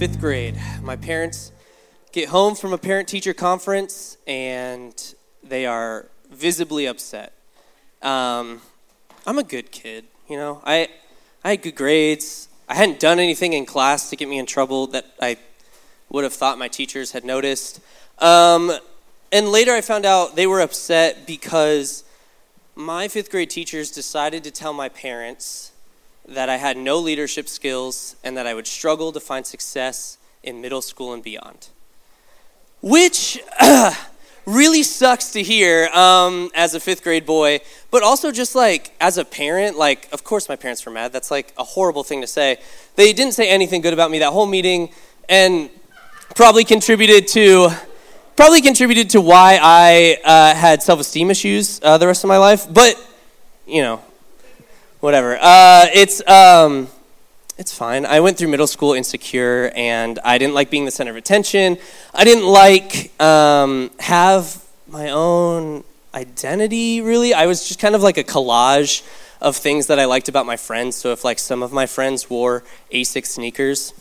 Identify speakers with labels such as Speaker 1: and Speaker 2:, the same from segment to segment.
Speaker 1: fifth grade. My parents get home from a parent teacher conference and they are visibly upset. Um, I'm a good kid, you know. I, I had good grades. I hadn't done anything in class to get me in trouble that I would have thought my teachers had noticed. Um, and later I found out they were upset because my fifth grade teachers decided to tell my parents that I had no leadership skills and that I would struggle to find success in middle school and beyond. Which really sucks to hear um, as a fifth grade boy, but also just like as a parent, like, of course my parents were mad. That's like a horrible thing to say. They didn't say anything good about me that whole meeting and probably contributed to probably contributed to why I uh, had self esteem issues uh, the rest of my life. But, you know, whatever. Uh, it's, um, it's fine. I went through middle school insecure, and I didn't like being the center of attention. I didn't like um, have my own identity, really. I was just kind of like a collage of things that I liked about my friends. So if like some of my friends wore Asics sneakers,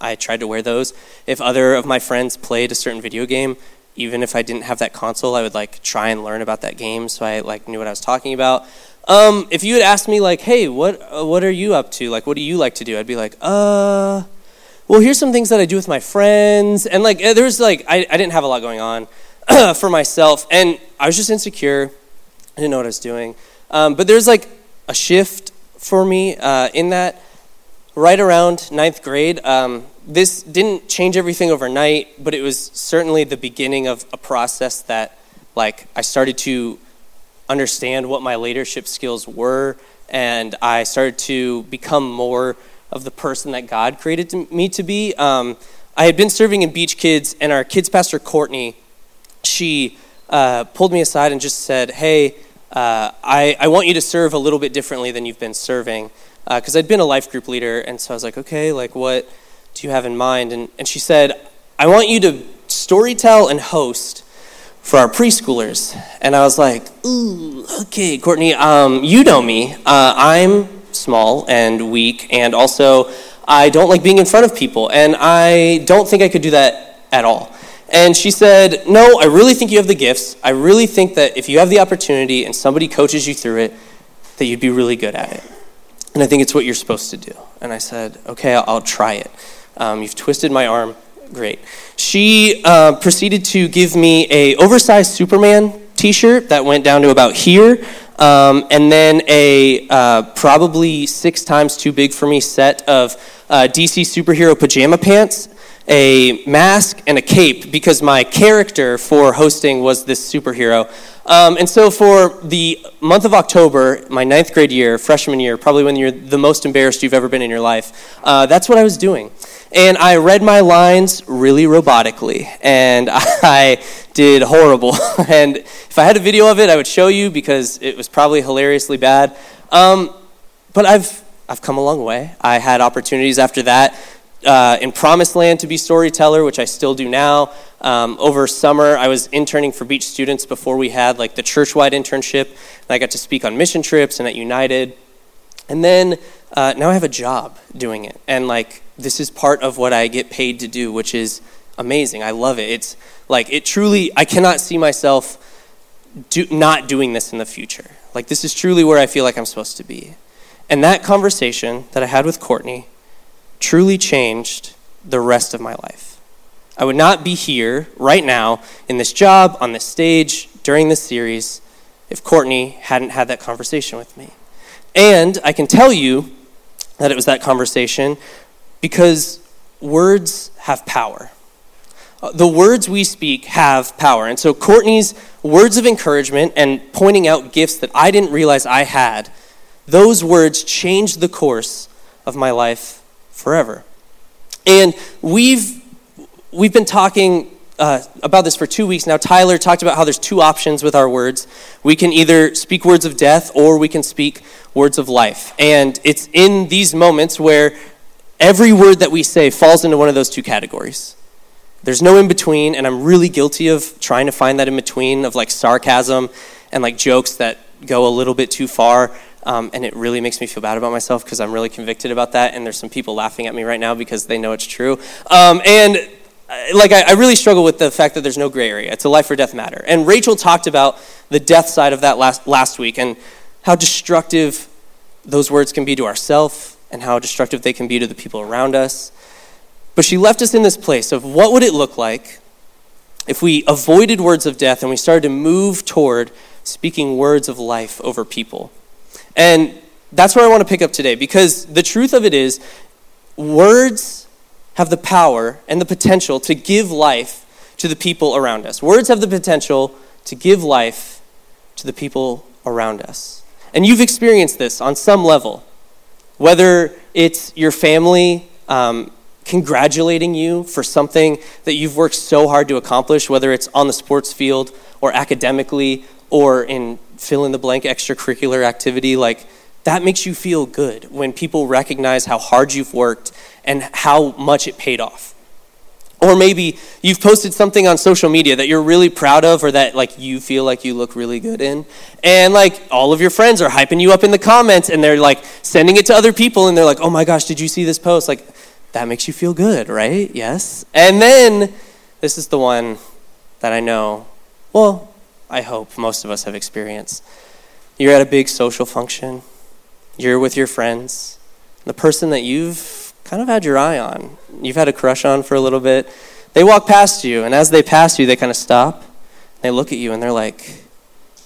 Speaker 1: I tried to wear those. If other of my friends played a certain video game, even if I didn't have that console, I would like try and learn about that game so I like knew what I was talking about. Um, if you had asked me like, "Hey, what uh, what are you up to? Like, what do you like to do?" I'd be like, "Uh, well, here's some things that I do with my friends." And like, uh, there was like, I, I didn't have a lot going on for myself, and I was just insecure. I didn't know what I was doing. Um, but there's like a shift for me uh, in that right around ninth grade. Um, this didn't change everything overnight, but it was certainly the beginning of a process that, like, I started to understand what my leadership skills were, and I started to become more of the person that God created me to be. Um, I had been serving in Beach Kids, and our kids pastor Courtney, she uh, pulled me aside and just said, "Hey, uh, I, I want you to serve a little bit differently than you've been serving." Because uh, I'd been a life group leader, and so I was like, "Okay, like what?" do you have in mind? And, and she said, I want you to storytell and host for our preschoolers. And I was like, ooh, okay, Courtney, um, you know me. Uh, I'm small and weak, and also I don't like being in front of people, and I don't think I could do that at all. And she said, No, I really think you have the gifts. I really think that if you have the opportunity and somebody coaches you through it, that you'd be really good at it. And I think it's what you're supposed to do. And I said, Okay, I'll, try it. Um, you've twisted my arm. Great. She uh, proceeded to give me a oversized Superman T-shirt that went down to about here, um, and then a uh, probably six times too big for me set of uh, DC superhero pajama pants, a mask, and a cape because my character for hosting was this superhero. Um, and so for the month of October, my ninth grade year, freshman year, probably when you're the most embarrassed you've ever been in your life, uh, that's what I was doing. And I read my lines really robotically, and I did horrible. and if I had a video of it, I would show you because it was probably hilariously bad. Um, but I've, I've come a long way. I had opportunities after that uh, in Promised Land to be storyteller, which I still do now. Um, over summer, I was interning for Beach students before we had like the church-wide internship, and I got to speak on mission trips and at United. And then uh, now I have a job doing it, and like this is part of what I get paid to do, which is amazing. I love it. It's like it truly. I cannot see myself do, not doing this in the future. Like this is truly where I feel like I'm supposed to be. And that conversation that I had with Courtney truly changed the rest of my life. I would not be here right now in this job, on this stage, during this series, if Courtney hadn't had that conversation with me. And I can tell you that it was that conversation because words have power. Uh, the words we speak have power. And so Courtney's words of encouragement and pointing out gifts that I didn't realize I had, those words changed the course of my life forever. And we've we've been talking uh, about this for two weeks now. Tyler talked about how there's two options with our words. We can either speak words of death or we can speak words of life. And it's in these moments where every word that we say falls into one of those two categories. There's no in between, and I'm really guilty of trying to find that in between of like sarcasm and like jokes that go a little bit too far. Um, and it really makes me feel bad about myself because I'm really convicted about that. And there's some people laughing at me right now because they know it's true. Um, and uh, like, I, I really struggle with the fact that there's no gray area. It's a life or death matter. And Rachel talked about the death side of that last, last week and how destructive those words can be to ourselves and how destructive they can be to the people around us. But she left us in this place of what would it look like if we avoided words of death and we started to move toward speaking words of life over people. And that's where I want to pick up today because the truth of it is, words have the power and the potential to give life to the people around us. Words have the potential to give life to the people around us. And you've experienced this on some level, whether it's your family um, congratulating you for something that you've worked so hard to accomplish, whether it's on the sports field or academically or in fill in the blank extracurricular activity, like that makes you feel good when people recognize how hard you've worked and how much it paid off. Or maybe you've posted something on social media that you're really proud of or that like you feel like you look really good in. And like all of your friends are hyping you up in the comments and they're like sending it to other people and they're like, "Oh my gosh, did you see this post?" Like that makes you feel good, right? Yes. And then this is the one that I know, well, I hope most of us have experienced. You're at a big social function, you're with your friends, the person that you've kind of had your eye on, you've had a crush on for a little bit, they walk past you, and as they pass you, they kind of stop, they look at you, and they're like,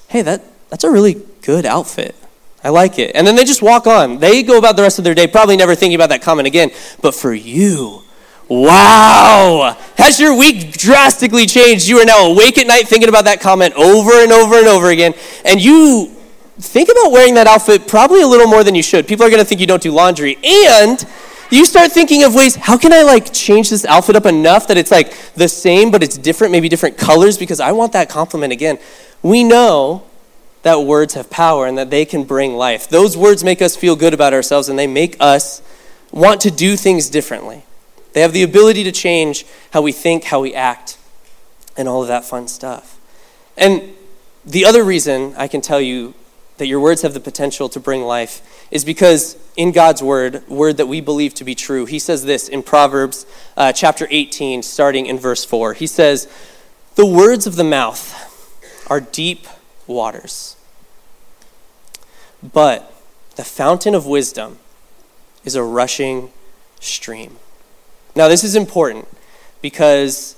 Speaker 1: hey, that, that's a really good outfit. I like it. And then they just walk on. They go about the rest of their day, probably never thinking about that comment again. But for you, wow, has your week drastically changed? You are now awake at night thinking about that comment over and over and over again. And you think about wearing that outfit probably a little more than you should. People are going to think you don't do laundry. And you start thinking of ways how can i like change this outfit up enough that it's like the same but it's different maybe different colors because i want that compliment again we know that words have power and that they can bring life. Those words make us feel good about ourselves and they make us want to do things differently. They have the ability to change how we think, how we act, and all of that fun stuff. And the other reason I can tell you that your words have the potential to bring life is because in God's word, word that we believe to be true, he says this in Proverbs uh, chapter 18, starting in verse 4. He says, The words of the mouth are deep waters but the fountain of wisdom is a rushing stream. Now, this is important because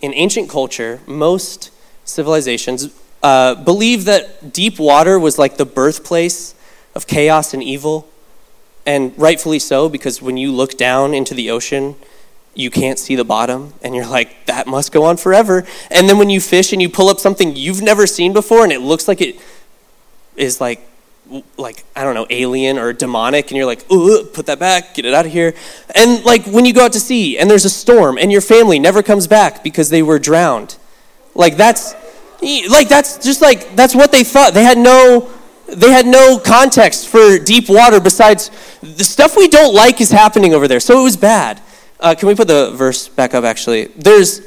Speaker 1: in ancient culture, most civilizations uh, believed that deep water was like the birthplace of chaos and evil. And rightfully so, because when you look down into the ocean, you can't see the bottom, and you're like, that must go on forever. And then when you fish and you pull up something you've never seen before, and it looks like it is like like I don't know, alien or demonic, and you're like, put that back, get it out of here. And like when you go out to sea and there's a storm and your family never comes back because they were drowned, like that's like that's just like that's what they thought. They had no they had no context for deep water besides the stuff we don't like is happening over there. So it was bad. Uh, can we put the verse back up? Actually, there's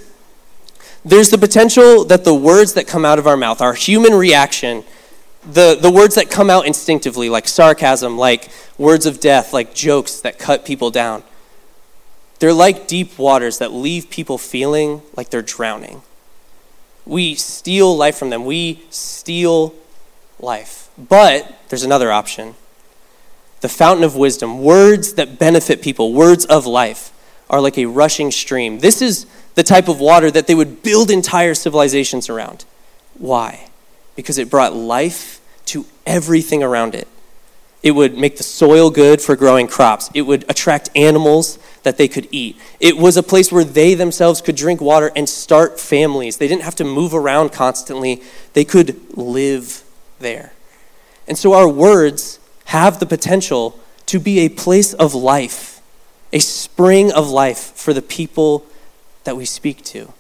Speaker 1: there's the potential that the words that come out of our mouth, our human reaction the, the words that come out instinctively, like sarcasm, like words of death, like jokes that cut people down, they're like deep waters that leave people feeling like they're drowning. We steal life from them. We steal life. But there's another option the fountain of wisdom, words that benefit people, words of life, are like a rushing stream. This is the type of water that they would build entire civilizations around. Why? because it brought life to everything around it. It would make the soil good for growing crops. It would attract animals that they could eat. It was a place where they themselves could drink water and start families. They didn't have to move around constantly, they could live there. And so our words have the potential to be a place of life, a spring of life for the people that we speak to.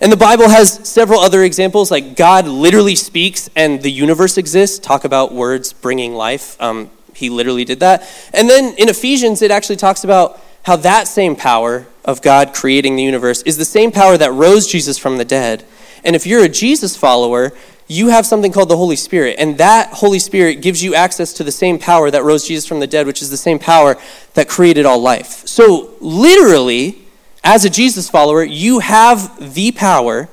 Speaker 1: And the Bible has several other examples, like God literally speaks and the universe exists. Talk about words bringing life. Um, he literally did that. And then in Ephesians, it actually talks about how that same power of God creating the universe is the same power that rose Jesus from the dead. And if you're a Jesus follower, you have something called the Holy Spirit, and that Holy Spirit gives you access to the same power that rose Jesus from the dead, which is the same power that created all life. So, literally, as a Jesus follower, you have the power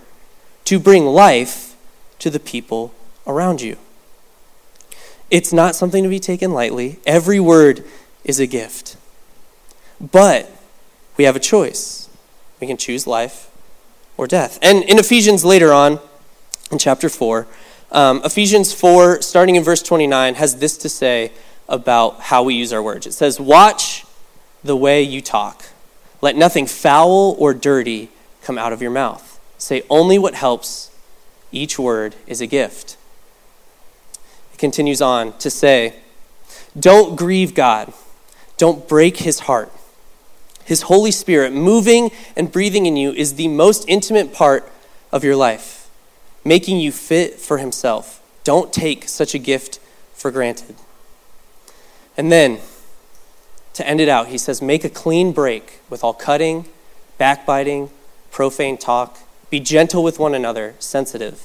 Speaker 1: to bring life to the people around you. It's not something to be taken lightly. Every word is a gift. But we have a choice. We can choose life or death. And in Ephesians later on, in chapter 4. Um, Ephesians 4, starting in verse 29, has this to say about how we use our words. It says, Watch the way you talk. Let nothing foul or dirty come out of your mouth. Say only what helps. Each word is a gift. It continues on to say, Don't grieve God. Don't break his heart. His Holy Spirit moving and breathing in you is the most intimate part of your life making you fit for himself. Don't take such a gift for granted. And then, to end it out, he says, Make a clean break with all cutting, backbiting, profane talk. Be gentle with one another, sensitive,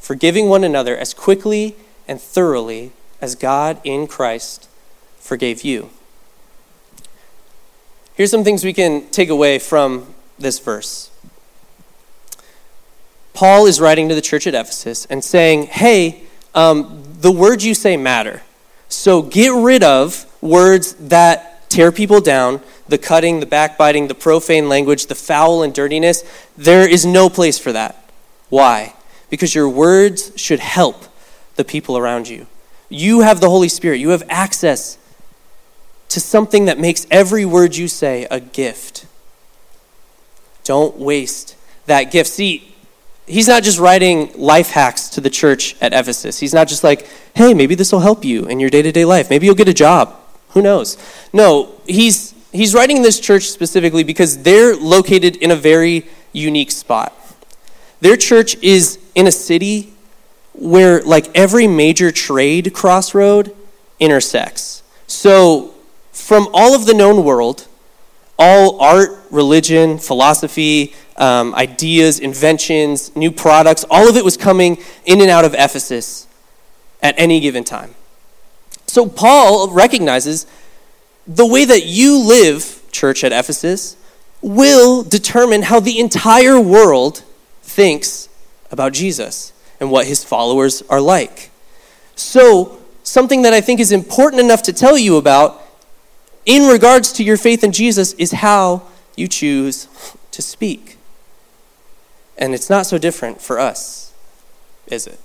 Speaker 1: forgiving one another as quickly and thoroughly as God in Christ forgave you. Here's some things we can take away from this verse. Paul is writing to the church at Ephesus and saying, hey, um, the words you say matter. So get rid of words that tear people down, the cutting, the backbiting, the profane language, the foul and dirtiness. There is no place for that. Why? Because your words should help the people around you. You have the Holy Spirit, you have access to something that makes every word you say a gift. Don't waste that gift. See, he's not just writing life hacks to the church at Ephesus. He's not just like, hey, maybe this will help you in your day to day life. Maybe you'll get a job. Who knows? No, he's, he's writing this church specifically because they're located in a very unique spot. Their church is in a city where, like, every major trade crossroad intersects. So, from all of the known world, all art, religion, philosophy, um, ideas, inventions, new products, all of it was coming in and out of Ephesus at any given time. So Paul recognizes the way that you live, church at Ephesus, will determine how the entire world thinks about Jesus and what his followers are like. So, something that I think is important enough to tell you about in regards to your faith in Jesus is how you choose to speak. And it's not so different for us, is it?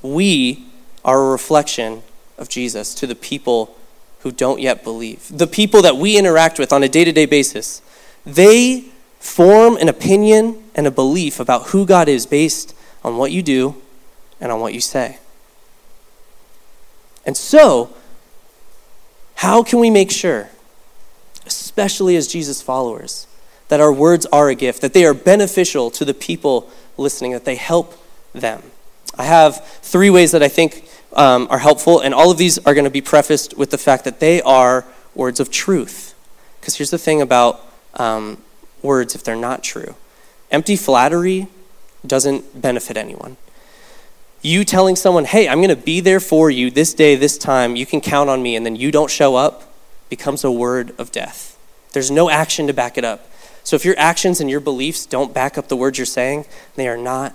Speaker 1: We are a reflection of Jesus to the people who don't yet believe. The people that we interact with on a day to day basis, they form an opinion and a belief about who God is based on what you do and on what you say. And so, how can we make sure, especially as Jesus followers, that our words are a gift, that they are beneficial to the people listening, that they help them? I have three ways that I think um, are helpful, and all of these are going to be prefaced with the fact that they are words of truth. Because here's the thing about um, words if they're not true empty flattery doesn't benefit anyone you telling someone, hey, I'm going to be there for you this day, this time, you can count on me, and then you don't show up, becomes a word of death. There's no action to back it up. So if your actions and your beliefs don't back up the words you're saying, they are not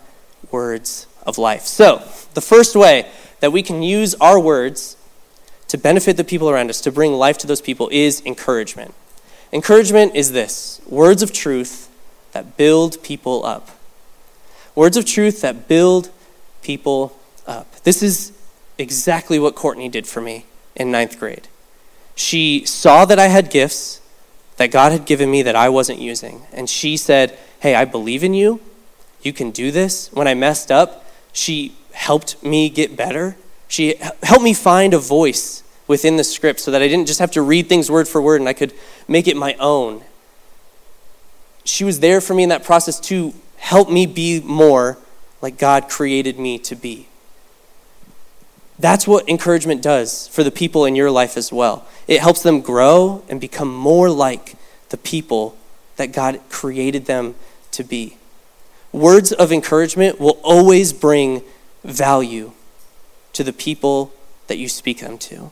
Speaker 1: words of life. So the first way that we can use our words to benefit the people around us, to bring life to those people, is encouragement. Encouragement is this words of truth that build people up. Words of truth that build people up. This is exactly what Courtney did for me in ninth grade. She saw that I had gifts that God had given me that I wasn't using. And she said, Hey, I believe in you. You can do this. When I messed up, she helped me get better. She helped me find a voice within the script so that I didn't just have to read things word for word and I could make it my own. She was there for me in that process to help me be more like God created me to be. That's what encouragement does for the people in your life as well. It helps them grow and become more like the people that God created them to be. Words of encouragement will always bring value to the people that you speak them to.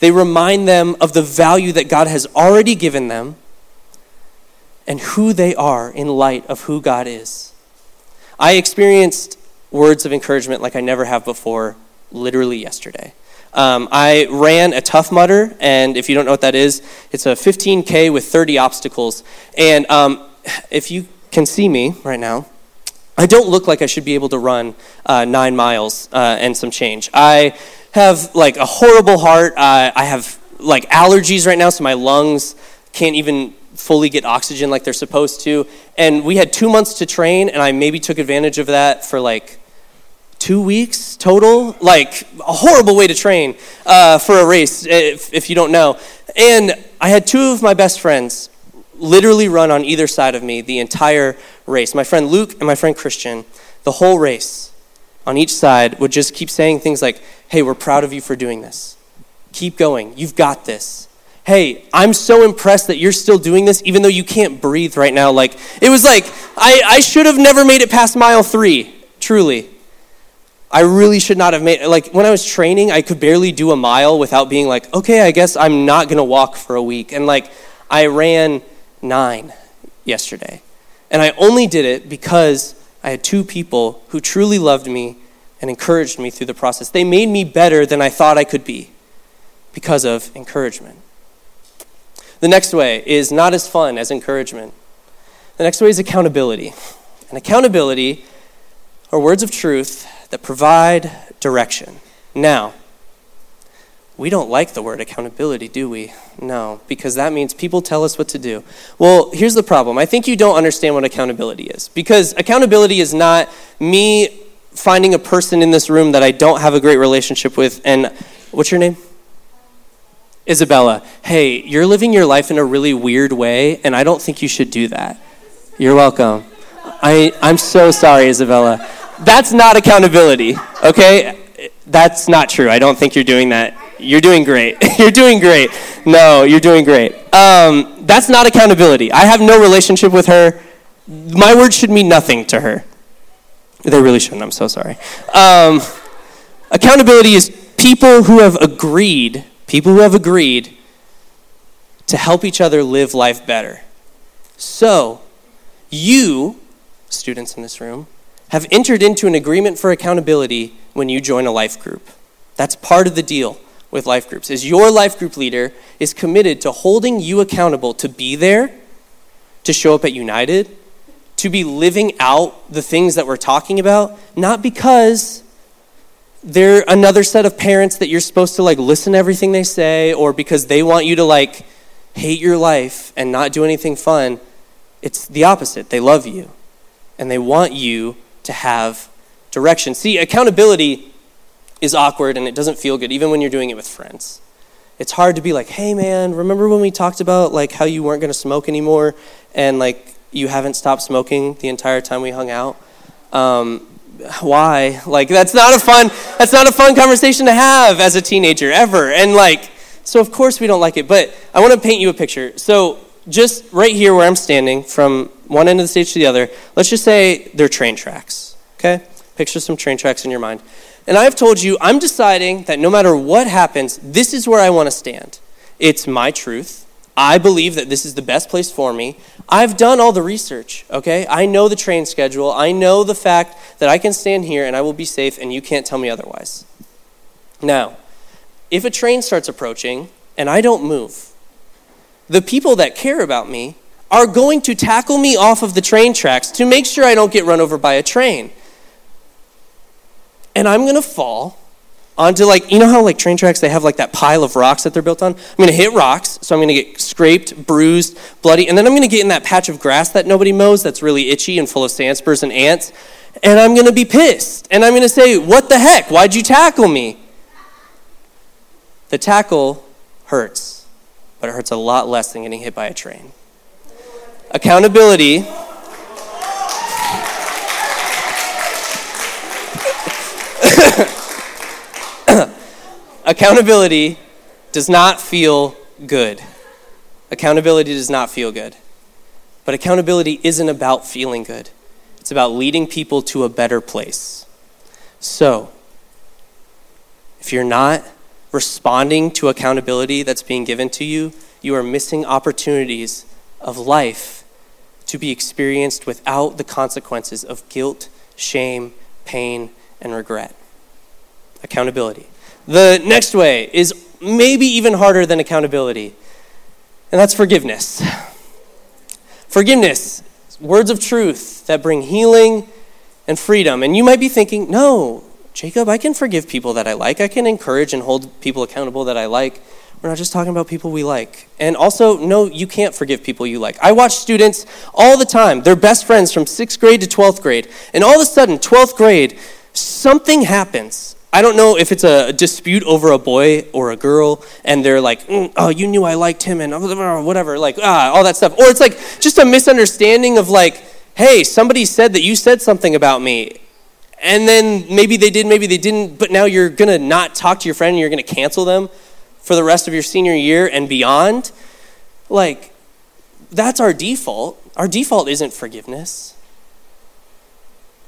Speaker 1: They remind them of the value that God has already given them and who they are in light of who God is. I experienced words of encouragement like I never have before, literally yesterday. Um, I ran a Tough Mudder, and if you don't know what that is, it's a 15K with 30 obstacles. And um, if you can see me right now, I don't look like I should be able to run uh, nine miles uh, and some change. I have like a horrible heart. Uh, I have like allergies right now, so my lungs can't even fully get oxygen like they're supposed to. And we had two months to train, and I maybe took advantage of that for like two weeks total. Like a horrible way to train uh, for a race, if, if you don't know. And I had two of my best friends literally run on either side of me the entire race. My friend Luke and my friend Christian, the whole race on each side would just keep saying things like, Hey, we're proud of you for doing this. Keep going. You've got this. Hey, I'm so impressed that you're still doing this, even though you can't breathe right now. Like, it was like, I, I should have never made it past mile three, truly. I really should not have made like when I was training, I could barely do a mile without being like, okay, I guess I'm not gonna walk for a week. And like I ran nine yesterday. And I only did it because I had two people who truly loved me and encouraged me through the process. They made me better than I thought I could be because of encouragement. The next way is not as fun as encouragement. The next way is accountability. And accountability are words of truth that provide direction. Now, we don't like the word accountability, do we? No, because that means people tell us what to do. Well, here's the problem. I think you don't understand what accountability is. Because accountability is not me finding a person in this room that I don't have a great relationship with and what's your name? Isabella. Hey, you're living your life in a really weird way and I don't think you should do that. You're welcome. I I'm so sorry, Isabella. That's not accountability, okay? That's not true. I don't think you're doing that you're doing great. you're doing great. No, you're doing great. Um, that's not accountability. I have no relationship with her. My words should mean nothing to her. They really shouldn't. I'm so sorry. Um, accountability is people who have agreed, people who have agreed to help each other live life better. So, you, students in this room, have entered into an agreement for accountability when you join a life group. That's part of the deal with life groups is your life group leader is committed to holding you accountable to be there, to show up at United, to be living out the things that we're talking about, not because they're another set of parents that you're supposed to like listen to everything they say or because they want you to like hate your life and not do anything fun. It's the opposite. They love you and they want you to have direction. See, accountability is awkward and it doesn't feel good, even when you're doing it with friends. It's hard to be like, hey man, remember when we talked about like how you weren't going to smoke anymore and like you haven't stopped smoking the entire time we hung out? Um, why? Like that's not a fun that's not a fun conversation to have as a teenager ever. And like so of course we don't like it, but I want to paint you a picture. So just right here where I'm standing from one end of the stage to the other, let's just say they're train tracks. Okay? Picture some train tracks in your mind. And I've told you, I'm deciding that no matter what happens, this is where I want to stand. It's my truth. I believe that this is the best place for me. I've done all the research, okay? I know the train schedule. I know the fact that I can stand here and I will be safe and you can't tell me otherwise. Now, if a train starts approaching and I don't move, the people that care about me are going to tackle me off of the train tracks to make sure I don't get run over by a train and I'm gonna fall onto like you know how like train tracks they have like that pile of rocks that they're built on? I'm going to hit rocks so i'm going to get scraped bruised bloody and then i'm going to get in that patch of grass that nobody mows that's really itchy and full of sandspurs and ants and i'm going to be pissed and i'm going to say what the heck? Why'd you tackle me? The tackle hurts but it hurts a lot less than getting hit by a train. Accountability Accountability does not feel good. Accountability does not feel good. But accountability isn't about feeling good, it's about leading people to a better place. So, if you're not responding to accountability that's being given to you, you are missing opportunities of life to be experienced without the consequences of guilt, shame, pain, and regret. Accountability. The next way is maybe even harder than accountability, and that's forgiveness. Forgiveness, words of truth that bring healing and freedom. And you might be thinking, no, Jacob, I can forgive people that I like. I can encourage and hold people accountable that I like. We're not just talking about people we like. And also, no, you can't forgive people you like. I watch students all the time. They're best friends from sixth grade to 12th grade. And all of a sudden, 12th grade, something happens. I don't know if it's a dispute over a boy or a girl, and they're like, mm, oh, you knew I liked him, and whatever, like, ah, all that stuff. Or it's like just a misunderstanding of like, hey, somebody said that you said something about me and then maybe they did, maybe they didn't, but now you're to not talk to your friend and you're to cancel them for the rest of your senior year and beyond. Like, that's our default. Our default isn't forgiveness.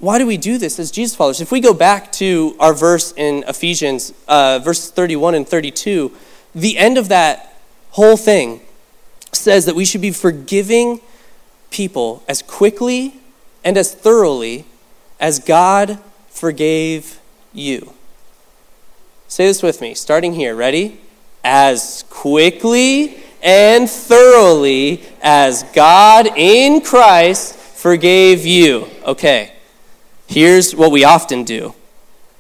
Speaker 1: Why do we do this as Jesus followers? If we go back to our verse in Ephesians, uh, verses 31 and 32, the end of that whole thing says that we should be forgiving people as quickly and as thoroughly as God forgave you. Say this with me, starting here. Ready? As quickly and thoroughly as God in Christ forgave you. Okay, here's what we often do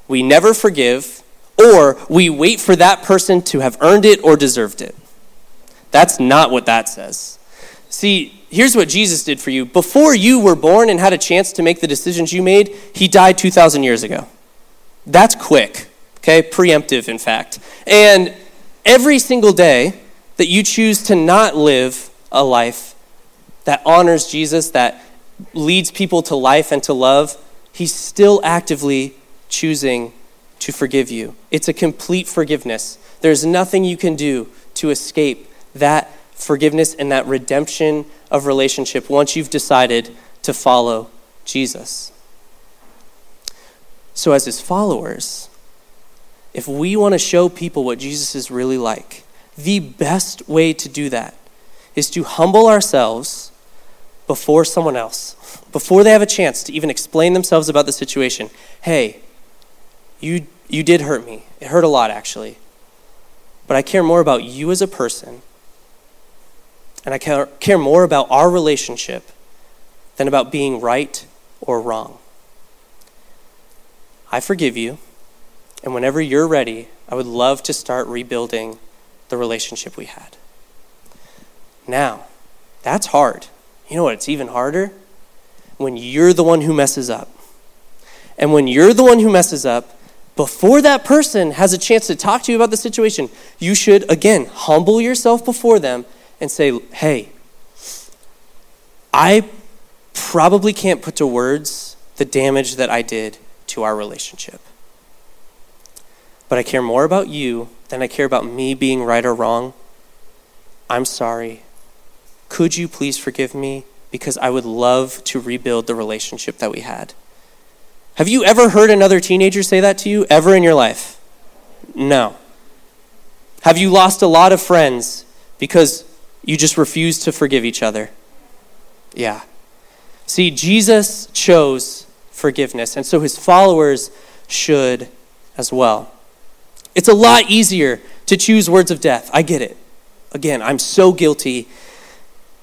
Speaker 1: we never forgive, or we wait for that person to have earned it or deserved it. That's not what that says. See, here's what Jesus did for you. Before you were born and had a chance to make the decisions you made, he died 2,000 years ago. That's quick, okay? Preemptive, in fact. And every single day that you choose to not live a life that honors Jesus, that leads people to life and to love, he's still actively choosing to forgive you. It's a complete forgiveness. There's nothing you can do to escape that forgiveness and that redemption of relationship once you've decided to follow Jesus. So, as his followers, if we want to show people what Jesus is really like, the best way to do that is to humble ourselves before someone else, before they have a chance to even explain themselves about the situation. Hey, you, you did hurt me. It hurt a lot, actually. But I care more about you as a person and I care more about our relationship than about being right or wrong. I forgive you, and whenever you're ready, I would love to start rebuilding the relationship we had. Now, that's hard. You know what? It's even harder when you're the one who messes up. And when you're the one who messes up, before that person has a chance to talk to you about the situation, you should, again, humble yourself before them and say, hey, I probably can't put to words the damage that I did to our relationship. But I care more about you than I care about me being right or wrong. I'm sorry. Could you please forgive me? Because I would love to rebuild the relationship that we had. Have you ever heard another teenager say that to you ever in your life? No. Have you lost a lot of friends because you just refuse to forgive each other. Yeah. See, Jesus chose forgiveness, and so his followers should as well. It's a lot easier to choose words of death. I get it. Again, I'm so guilty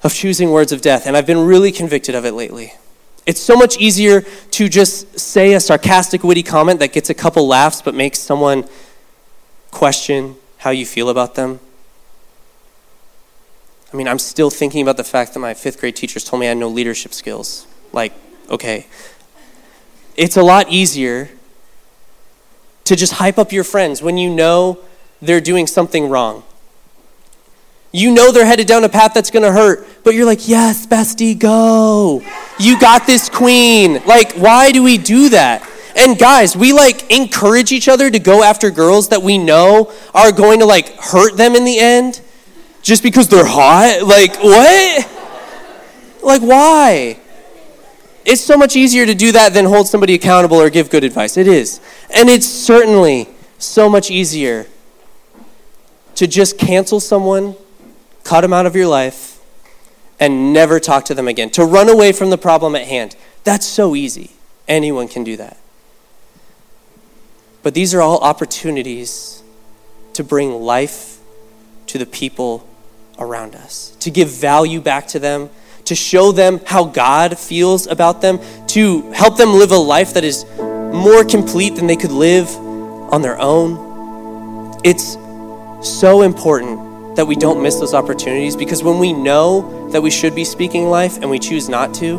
Speaker 1: of choosing words of death, and I've been really convicted of it lately. It's so much easier to just say a sarcastic, witty comment that gets a couple laughs but makes someone question how you feel about them. I mean, I'm still thinking about the fact that my fifth grade teachers told me I had no leadership skills. Like, okay. It's a lot easier to just hype up your friends when you know they're doing something wrong. You know they're headed down a path that's to hurt, but you're like, yes, bestie, go. You got this, queen. Like, why do we do that? And guys, we like encourage each other to go after girls that we know are going to like hurt them in the end just because they're hot? Like, what? Like, why? It's so much easier to do that than hold somebody accountable or give good advice. It is. And it's certainly so much easier to just cancel someone, cut them out of your life, and never talk to them again. To run away from the problem at hand. That's so easy. Anyone can do that. But these are all opportunities to bring life to the people around us, to give value back to them, to show them how God feels about them, to help them live a life that is more complete than they could live on their own. It's so important that we don't miss those opportunities because when we know that we should be speaking life and we choose not to,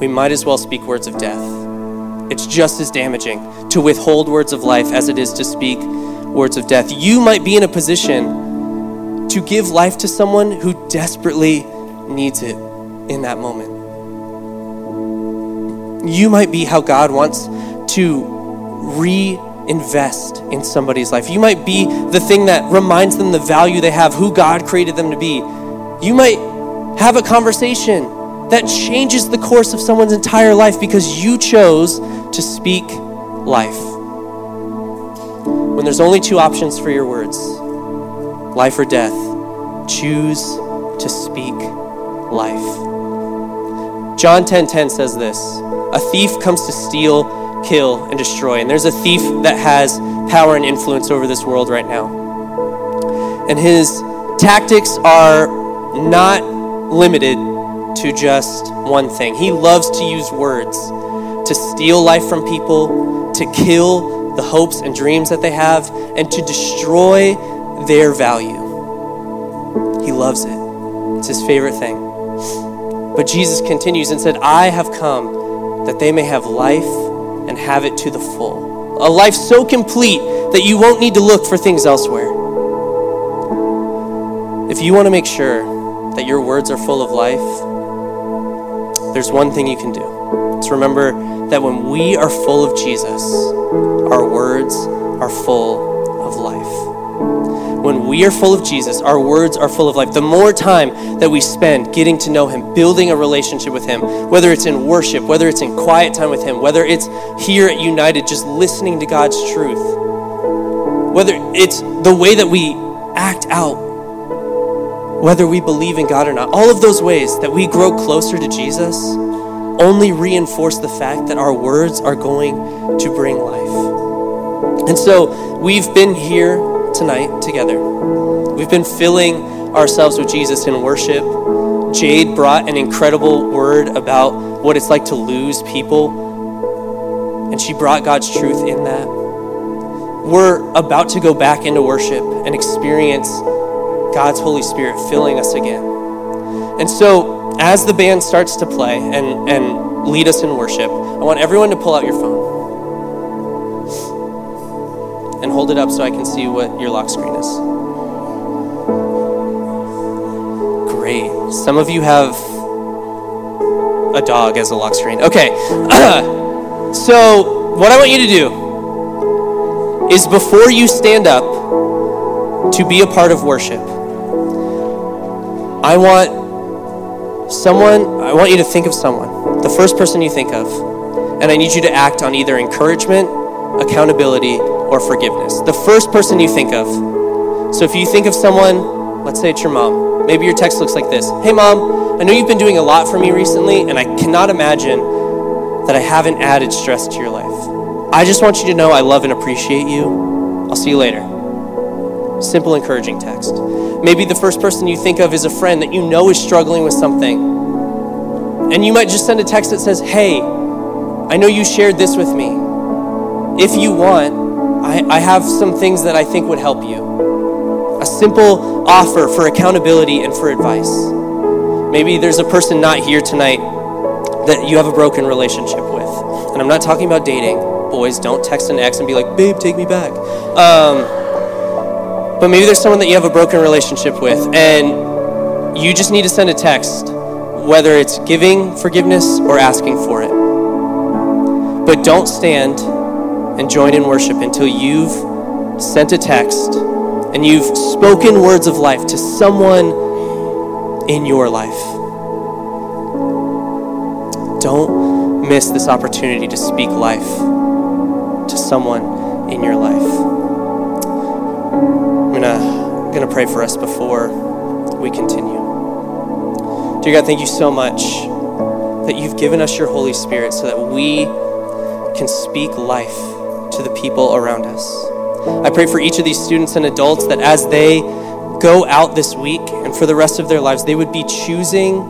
Speaker 1: we might as well speak words of death. It's just as damaging to withhold words of life as it is to speak words of death. You might be in a position to give life to someone who desperately needs it in that moment. You might be how God wants to reinvest in somebody's life. You might be the thing that reminds them the value they have, who God created them to be. You might have a conversation that changes the course of someone's entire life because you chose to speak life. When there's only two options for your words life or death, choose to speak life. John 10:10 10, 10 says this, a thief comes to steal, kill and destroy. And there's a thief that has power and influence over this world right now. And his tactics are not limited to just one thing. He loves to use words to steal life from people, to kill the hopes and dreams that they have, and to destroy their value. He loves it, it's his favorite thing. But Jesus continues and said, I have come that they may have life and have it to the full. A life so complete that you won't need to look for things elsewhere. If you want to make sure that your words are full of life, there's one thing you can do. It's remember that when we are full of Jesus, our words are full. When we are full of Jesus, our words are full of life. The more time that we spend getting to know Him, building a relationship with Him, whether it's in worship, whether it's in quiet time with Him, whether it's here at United just listening to God's truth, whether it's the way that we act out whether we believe in God or not, all of those ways that we grow closer to Jesus only reinforce the fact that our words are going to bring life. And so we've been here tonight together. We've been filling ourselves with Jesus in worship. Jade brought an incredible word about what it's like to lose people, and she brought God's truth in that. We're about to go back into worship and experience God's Holy Spirit filling us again. And so, as the band starts to play and, and lead us in worship, I want everyone to pull out your phone and hold it up so I can see what your lock screen is. Great. Some of you have a dog as a lock screen. Okay. so, what I want you to do is before you stand up to be a part of worship, I want someone, I want you to think of someone, the first person you think of, and I need you to act on either encouragement, accountability, or forgiveness. The first person you think of. So if you think of someone, let's say it's your mom, maybe your text looks like this Hey, mom, I know you've been doing a lot for me recently, and I cannot imagine that I haven't added stress to your life. I just want you to know I love and appreciate you. I'll see you later. Simple, encouraging text. Maybe the first person you think of is a friend that you know is struggling with something. And you might just send a text that says, Hey, I know you shared this with me. If you want, I, I have some things that I think would help you. A simple offer for accountability and for advice. Maybe there's a person not here tonight that you have a broken relationship with. And I'm not talking about dating. Boys, don't text an ex and be like, babe, take me back. Um, but maybe there's someone that you have a broken relationship with, and you just need to send a text, whether it's giving forgiveness or asking for it. But don't stand and join in worship until you've sent a text and you've spoken words of life to someone in your life. Don't miss this opportunity to speak life to someone in your life. I'm gonna, I'm gonna pray for us before we continue. Dear God, thank you so much that you've given us your Holy Spirit so that we can speak life to the people around us. I pray for each of these students and adults that as they go out this week and for the rest of their lives, they would be choosing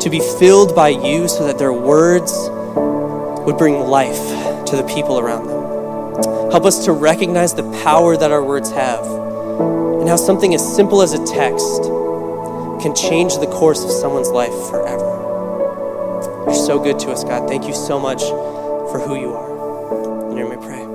Speaker 1: to be filled by you so that their words would bring life to the people around them. Help us to recognize the power that our words have and how something as simple as a text can change the course of someone's life forever. You're so good to us, God. Thank you so much for who you are. Name we pray.